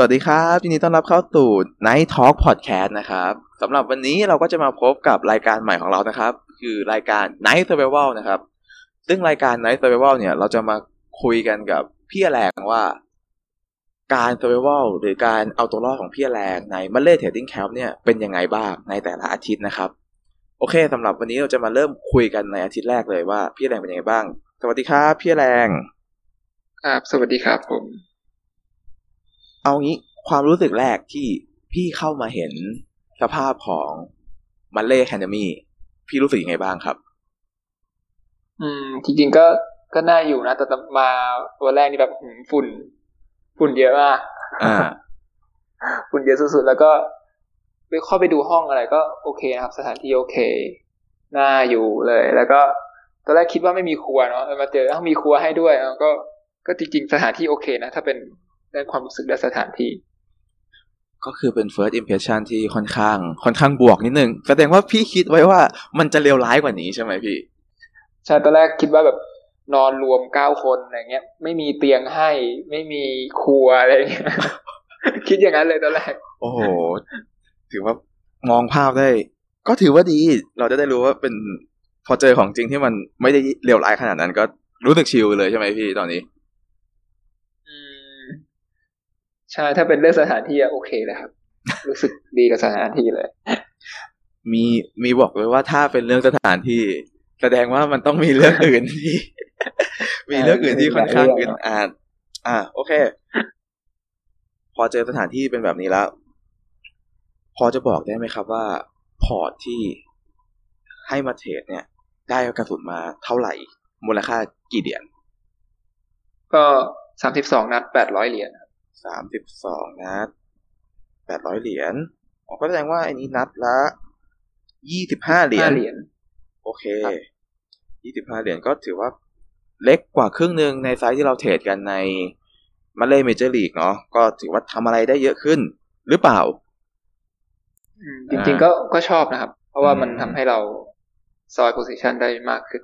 สวัสดีครับยินดีต้อนรับเข้าสู่ Night Talk Podcast นะครับสำหรับวันนี้เราก็จะมาพบกับรายการใหม่ของเรานะครับ คือรายการ Night Survival นะครับ ซึ่งรายการ Night Survival เนี่ย เราจะมาคุยกันกับพี่แรงว่า การ Survival หรือการเอาตัวรอดของพี่แรงในมัลเล่ Trading Camp เนี่ยเป็นยังไงบ้างในแต่ละอาทิตย์นะครับ โอเคสำหรับวันนี้เราจะมาเริ่มคุยกันในอาทิตย์แรกเลยว่าพี่แรงเป็นยังไงบ้าง สวัสดีครับพี่แรงครับสวัสดีครับผม เอางี้ความรู้สึกแรกที่พี่เข้ามาเห็นสภาพของมันเล่แคนดมีพี่รู้สึกยังไงบ้างครับ อืม จริง ๆ ก็ก็น่าอยู่นะแต่มาวันแรกนี่แบบหืมฝุ่น ฝุ่นเยอะมากอ่า ฝุ่นเยอะสุดๆแล้วก็ไปเข้าไปดูห้องอะไร ก็โอเคนะครับ สถานที่โอเค น่าอยู่เลย แล้วก็ตอนแรกคิดว่าไม่มีครัวเนาะเออมาเจออ้าวมีครัวให้ด้วยเออก็ก็จริงๆสถานที่โอเคนะถ้าเป็น ด้านความรู้สึกและสถานที่ ก็คือเป็น first impression ที่ค่อนข้าง ค่อนข้างบวกนิดนึงแสดงว่าพี่คิดไว้ว่ามันจะเลวร้ายกว่านี้ใช่ไหมพี่ใช่ตอนแรกคิดว่าแบบนอนรวมเก้าคนอะไรเงี้ย ไม่มีเตียงให้ ไม่มีครัวอะไรเงี้ยคิดอย่างนั้นเลยตอนแรก โอ้โห ถือว่ามองภาพได้ ก็ถือว่าดี เราจะได้รู้ว่าเป็นพอเจอของจริงที่มันไม่ได้เลวร้ายขนาดนั้น ก็รู้สึกชิลเลยใช่ไหมพี่ตอนนี้ อืม ใช่ถ้าเป็นเรื่องสถานที่อะโอเคเลยครับ รู้สึกดีกับสถานที่เลย มีมีบอกเลยว่าถ้าเป็นเรื่องสถานที่ แสดงว่ามันต้องมีเรื่องอื่นที่ มีเรื่องอื่นที่ค่อนข้างอึดอัดอ่า โอเค พอเจอสถานที่เป็นแบบนี้แล้ว พอจะบอกได้ไหมครับว่า พอร์ตที่ให้มาเทรดเนี่ย ได้กระสุนมาเท่าไหร่ มูลค่ากี่เหรียญก็สามสิบสองนัดแปดร้อยเหรียญ สามสิบสองนัดแปดร้อยเหรียญอ๋อก็แสดงว่าอันนี้นัดละยี่สิบห้าเหรียญห้าเหรียญโอเคครับยี่สิบห้าเหรียญก็ถือว่าเล็กกว่าครึ่งหนึ่งในไซส์ที่เราเทรดกันในมาเล Major League เนาะ ก็ถือว่าทำอะไรได้เยอะขึ้นหรือเปล่าอืมจริงๆก็ก็ชอบนะครับ เพราะว่ามันอืมทำให้เราซอย position ได้มากขึ้น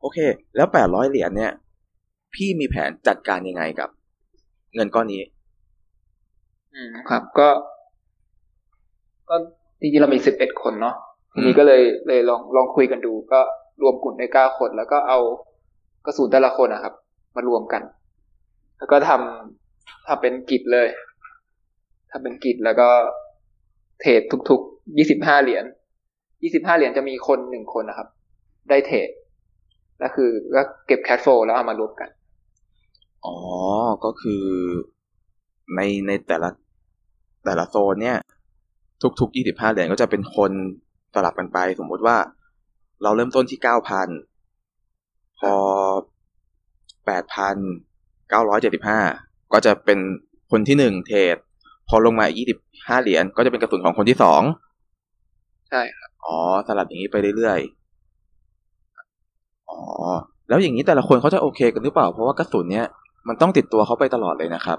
โอเค แล้วแปดร้อยเหรียญเนี่ย พี่มีแผนจัดการยังไงกับ เงินก้อนนี้ อืมครับ ก็ ก็จริงๆเรามีสิบเอ็ดคนเนาะทีนี้อืมก็เลยเลยลองลองคุยกันดู ก็รวมกลุ่มได้เก้าคนแล้วก็เอากระสุนแต่ละคนนะครับ มารวมกัน แล้วก็ทำทำเป็นกิจเลยทำเป็นกิจแล้วก็เทรดทุกๆยี่สิบห้าเหรียญยี่สิบห้าเหรียญจะมีคนหนึ่งคนนะครับ ได้เทรดแล้วคือก็เก็บแคชโฟลแล้วเอามารวมกัน อ๋อ ก็คือในในแต่ละแต่ละโซนเนี่ย ทุกๆยี่สิบห้าเหรียญก็จะเป็นคนสลับกันไป สมมุติว่า เราเริ่มต้นที่เก้าพันพอแปดพันเก้าร้อยเจ็ดสิบห้าก็จะเป็นคนที่หนึ่งเทรดพอลงมายี่สิบห้าเหรียญก็จะเป็นกระสุนของคนที่สองใช่ครับอ๋อสลับอย่างนี้ไปเรื่อยๆอ๋อแล้วอย่างนี้แต่ละคนเขาจะโอเคกันหรือเปล่า เพราะว่ากระสุนเนี้ย มันต้องติดตัวเขาไปตลอดเลยนะครับ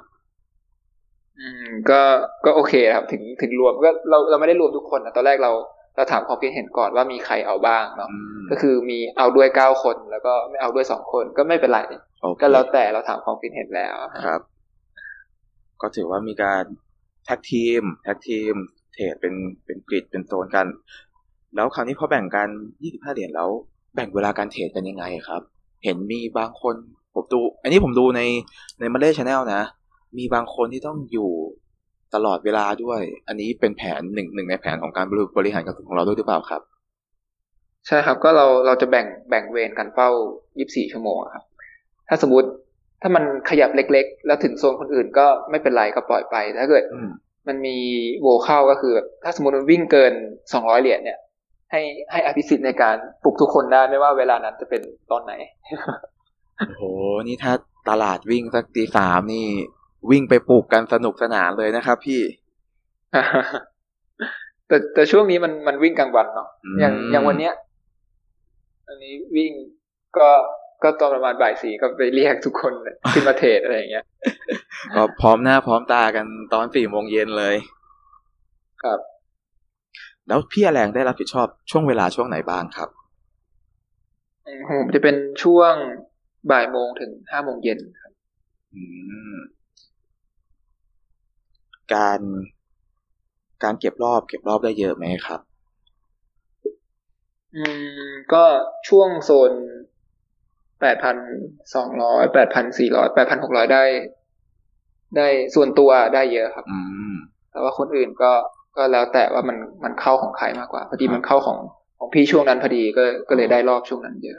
อืม ก็ก็โอเคครับ ถึงถึงรวมก็เราเราไม่ได้รวมทุกคนนะตอนแรกเราเราถามความคิดเห็นก่อนว่ามีใครเอาบ้างเนาะอืมก็คือมีเอาด้วยเก้าคนแล้วก็ไม่เอาด้วยสองคนก็ไม่เป็นไรโอเคก็แล้วแต่เราถามความคิดเห็นแล้วครับ ก็ถือว่ามีการ tag team tag team เทรดเป็นเป็น grid เป็นโซนกัน แล้วคราวนี้พอแบ่งกันยี่สิบห้าเหรียญแล้ว แบ่งเวลาการเทรดกันยังไงครับ เห็นมีบางคน ผมดู อันนี้ผมดูในในมาเล channel นะ มีบางคนที่ต้องอยู่ตลอดเวลาด้วย อันนี้เป็นแผนหนึ่งหนึ่งในแผนของการบริหารกระสุนของเราด้วยหรือเปล่าครับ ใช่ครับก็เราเราจะแบ่งแบ่งเวรกันเฝ้ายี่สิบสี่ชั่วโมงอะครับ ถ้าสมมติถ้ามันขยับเล็ก ๆ แล้วถึงโซนคนอื่นก็ไม่เป็นไรก็ปล่อยไป ถ้าเกิดอืมมันมีโวเข้าก็คือแบบถ้าสมมติมันวิ่งเกินสองร้อยเหรียญเนี่ย ให้ให้อภิสิทธิ์ในการปลุกทุกคนได้ไม่ว่าเวลานั้นจะเป็นตอนไหน โอ้โห นี่ถ้าตลาดวิ่งสักตีสามนี่ วิ่งไปปลูกกันสนุกสนานเลยนะครับพี่ แต่แต่ช่วงนี้มันมันวิ่งกลางวันเนาะอืมอย่างอย่างวันเนี้ย อันนี้วิ่งก็ก็ตอนประมาณบ่ายสี่ก็ไปเรียกทุกคนเลยขึ้นมาเทรดอะไรอย่างเงี้ยก็พร้อมหน้าพร้อมตากันตอนสี่โมงเย็นเลย ครับ แล้วพี่อแรงได้รับผิดชอบช่วงเวลาช่วงไหนบ้างครับอืมผมจะเป็นช่วง บ่ายโมงถึงห้าโมงเย็นครับอืมการการเก็บรอบเก็บรอบได้เยอะไหมครับ อืม ก็ช่วงโซนแปดพันสองร้อยแปดพันสี่ร้อยแปดพันหกร้อยได้ ได้ส่วนตัวได้เยอะครับ อืม แต่ว่าคนอื่นก็ก็แล้วแต่ว่ามันมันเข้าของใครมากกว่า พอดีมันเข้าของของพี่ช่วงนั้นพอดีก็ก็เลยได้รอบช่วงนั้นเยอะ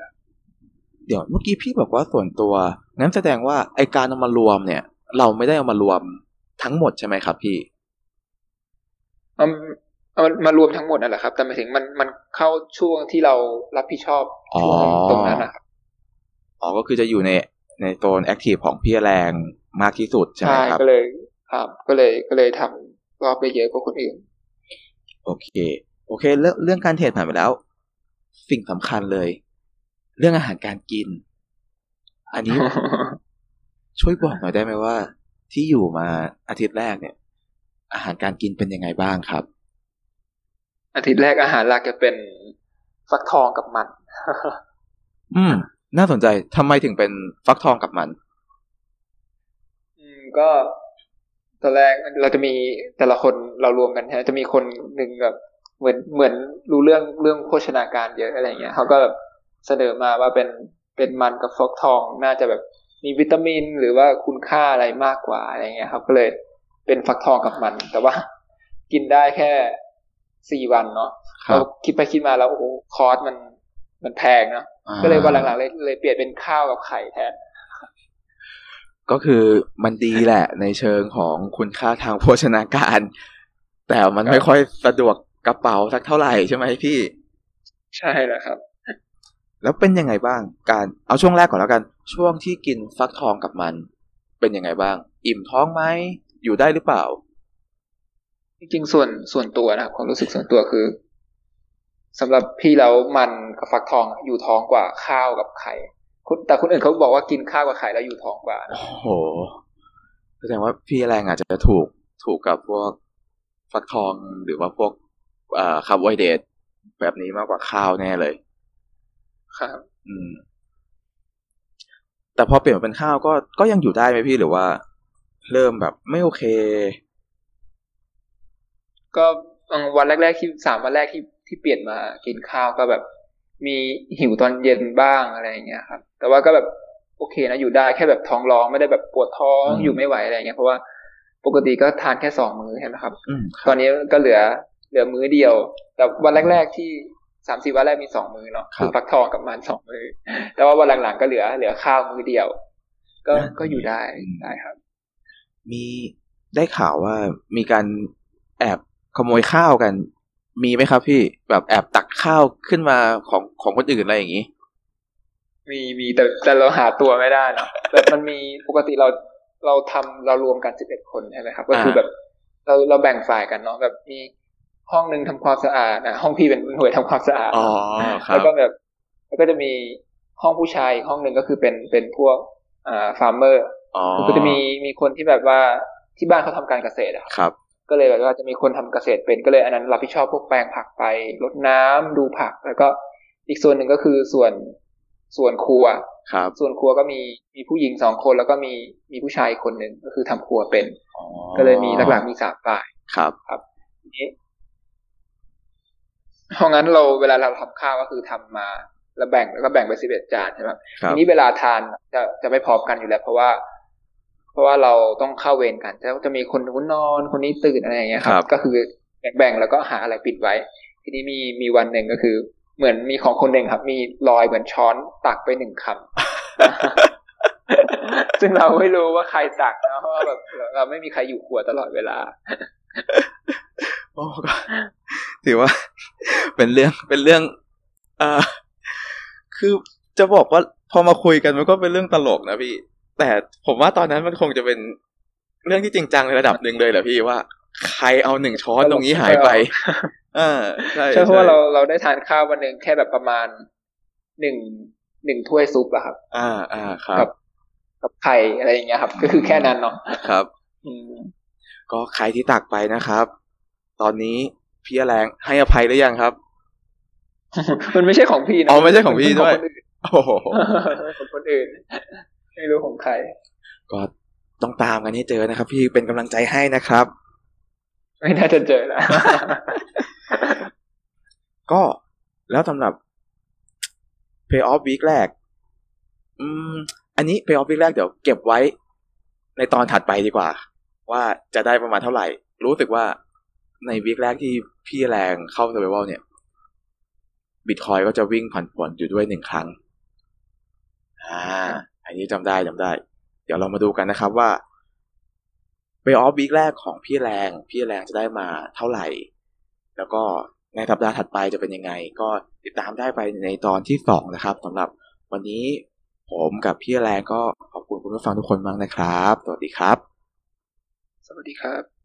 เดี๋ยวเมื่อกี้พี่บอกว่าส่วนตัวงั้นแสดงว่าไอการเอามารวมเนี่ย เราไม่ได้เอามารวมทั้งหมดใช่ไหมครับ พี่มันมันมารวมทั้งหมดนั่นแหละครับ แต่หมายถึงมันมันเข้าช่วงที่เรารับผิดชอบช่วงตรงนั้นนะครับอ๋อก็คือจะอยู่ในในโซนแอคทีฟของพี่แรงมากที่สุดใช่ไหมใช่ครับก็เลยครับ ก็เลยก็เลยทำรอบได้เยอะกว่าคนอื่น โอเค โอเค เรื่องเรื่องการเทรดผ่านไปแล้ว สิ่งสำคัญเลย เรื่องอาหารการกิน อันนี้ ช่วยบอกหน่อยได้ไหมว่า ที่อยู่มาอาทิตย์แรกเนี่ย อาหารการกินเป็นยังไงบ้างครับ อาทิตย์แรกอาหารหลักจะเป็นฟักทองกับมัน อืม น่าสนใจทำไมถึงเป็นฟักทองกับมัน อืม ก็ตอนแรกเราจะมีแต่ละคนเรารวมกันฮะจะมีคนหนึ่งแบบเหมือนเหมือนรู้เรื่องเรื่องโภชนาการเยอะอะไรเงี้ยเขาก็แบบ เสนอมาว่าเป็นเป็นมันกับฟักทองน่าจะแบบมีวิตามินหรือว่าคุณค่าอะไรมากกว่าอะไรเงี้ยครับ ก็เลยเป็นฟักทองกับมัน แต่ว่ากินได้แค่สี่วันเนาะครับเราคิดไปคิดมาแล้วโอ้โหคอร์สมันมันแพงเนาะก็เลยวันหลังๆเลยเลยเปลี่ยนเป็นข้าวกับไข่แทน ก็คือมันดีแหละ ในเชิงของคุณค่าทางโภชนาการ แต่มันครับไม่ค่อยสะดวกกระเป๋าสักเท่าไหร่ใช่ไหมพี่ ใช่แล้วครับ แล้วเป็นยังไงบ้าง การเอาช่วงแรกก่อนแล้วกัน ช่วงที่กินฟักทองกับมัน เป็นยังไงบ้าง อิ่มท้องไหมอยู่ได้หรือเปล่า จริงๆส่วนส่วนตัวนะครับความรู้สึกส่วนตัวคือสำหรับพี่แล้วมันกับฟักทองอะอยู่ท้องกว่าข้าวกับไข่คุณแต่คนอื่นเขาบอกว่ากินข้าวกับไข่แล้วอยู่ท้องกว่านะโอ้โหแสดงว่าพี่แรงอาจจะถูกถูกกับพวกฟักทองหรือว่าพวกอ่าคาร์โบไฮเดรตแบบนี้มากกว่าข้าวแน่เลย ครับ อืม แต่พอเปลี่ยนมาเป็นข้าวก็ก็ยังอยู่ได้ไหมพี่หรือว่า เริ่มแบบไม่โอเค ก็วันแรกๆที่สามวันแรกที่ที่เปลี่ยนมากินข้าวก็แบบ มีหิวตอนเย็นบ้างอะไรอย่างเงี้ยครับ แต่ว่าก็แบบโอเคนะอยู่ได้แค่แบบท้องร้องไม่ได้แบบปวดท้องอืมอยู่ไม่ไหวอะไรอย่างเงี้ยเพราะว่าปกติก็ทานแค่สองมื้อใช่ไหมครับอืมคตรัอบนนี้ก็เหลือเหลือมื้อเดียว แต่วันแรก ๆที่ สามสี่วันแรกมีสองมื้อเนาะครับคือฟักทองกับมันสองมื้อแต่ว่าวันหลังๆก็เหลือเหลือข้าวมื้อเดียว ก็อืมก็อยู่ได้อืมได้ครับ มีได้ข่าวว่ามีการแอบขโมยข้าวกัน มีไหมครับพี่แบบแอบตักข้าวขึ้นมาของของคนอื่นอะไรอย่างนี้ มีมีแต่แต่เราหาตัวไม่ได้เนาะแบบมันมีปกติเราเราทำเรารวมกันสิบเอ็ดคนใช่ไหมครับ ก็คืออ่าแบบ เราเราแบ่งฝ่ายกันเนาะแบบมี ห้องหนึ่งทำความสะอาดอะห้องพี่เป็นหน่วยทำความสะอาดอ๋อเนาะครัแล้วก็แบบแล้วก็จะมีห้องผู้ชายอีกห้องหนึ่งก็คือเป็นเป็นพวกอ่า farmer อ๋อก็จะมีมีคนที่แบบว่าที่บ้านเขาทำการเกษตรอะครับครับ ก็เลยแบบว่าจะมีคนทำเกษตรเป็นก็เลยอันนั้นรับผิดชอบพวกแปลงผักไปรดน้ำดูผัก แล้วก็อีกส่วนหนึ่งก็คือส่วนส่วนครัวครับ ส่วนครัวก็มีมีผู้หญิงสองคนแล้วก็มีมีผู้ชายอีกคนหนึ่งก็คือทำครัวเป็นอ๋อก็เลยมีหลักๆมีสามฝ่ายครับทีนี้ เพราะงั้นเราเวลาเราทำข้าวก็คือทำมาแล้วแบ่งแล้วก็แบ่งไปสิบเอ็ดจานใช่ไหมครัทีบนี้เวลาทานจะจะไม่พร้อมกันอยู่แล้ว เพราะว่า เพราะว่าเราต้องเข้าเวรกันจะจะมีคนนู้นนอนคนนี้ตื่นอะไรอย่างเงี้ยครับ ก็คือแบ่งๆแล้วก็หาอะไรปิดไว้ ทีนี้มีมีวันหนึ่งก็คือ เหมือนมีของคนหนึ่งครับ มีรอยเหมือนช้อนตักไปหนึ่งคำซึ่งเราไม่รู้ว่าใครตักนะเพราะว่าแบบเราไม่มีใครอยู่ครัวตลอดเวลาโอ้ก็ ถือว่า เป็นเรื่องเป็นเรื่องเอ่อคือจะบอกว่าพอมาคุยกันมันก็เป็นเรื่องตลกนะพี่ แต่ผมว่าตอนนั้นมันคงจะเป็นเรื่องที่จริงจังในระดับหนึ่งเลยแหละพี่ว่า ใครเอาหนึ่งช้อนตรงนี้หายไปอ่าใช่ใช่เพราะว่าเราเราได้ทานข้าววันหนึ่งแค่แบบประมาณหนึ่งหนึ่งถ้วยซุปอะครับ อ่าอ่าครักับบกับไข่อะไรอย่างเงี้ยครับ ก็คือแค่นั้นเนาะครับอืมก็ใครที่ตักไปนะครับ ตอนนี้ พี่แรงให้อภัยหรือยังครับ มันไม่ใช่ของพี่นะอ๋อไม่ใช่ของพี่ด้วยมันเป็นโอ้โหของคนอื่นของคนอื่นไม่รู้ของใคร ก็ต้องตามกันให้เจอนะครับ พี่เป็นกำลังใจให้นะครับ ไม่น่าจะเจอแล้วก็แล้วสำหรับ pay off week แรก อืม อันนี้ pay off week แรกเดี๋ยวเก็บไว้ ในตอนถัดไปดีกว่า ว่าจะได้ประมาณเท่าไหร่ รู้สึกว่าในวีคแรกที่ พี่แรงเข้า survival เนี่ยบิตคอยก็จะวิ่งผันผวนอยู่ด้วยหนึ่งครั้ง อ่า อันนี้จำได้จำได้ เดี๋ยวเรามาดูกันนะครับว่า pay off week แรกของพี่แรง พี่แรงจะได้มาเท่าไหร่ แล้วก็ในสัปดาห์ถัดไปจะเป็นยังไง ก็ติดตามได้ไปในตอนที่สองนะครับสำหรับวันนี้ผมกับพี่แรงก็ขอบคุณคุณผู้ฟังทุกคนมากนะครับ สวัสดีครับ สวัสดีครับ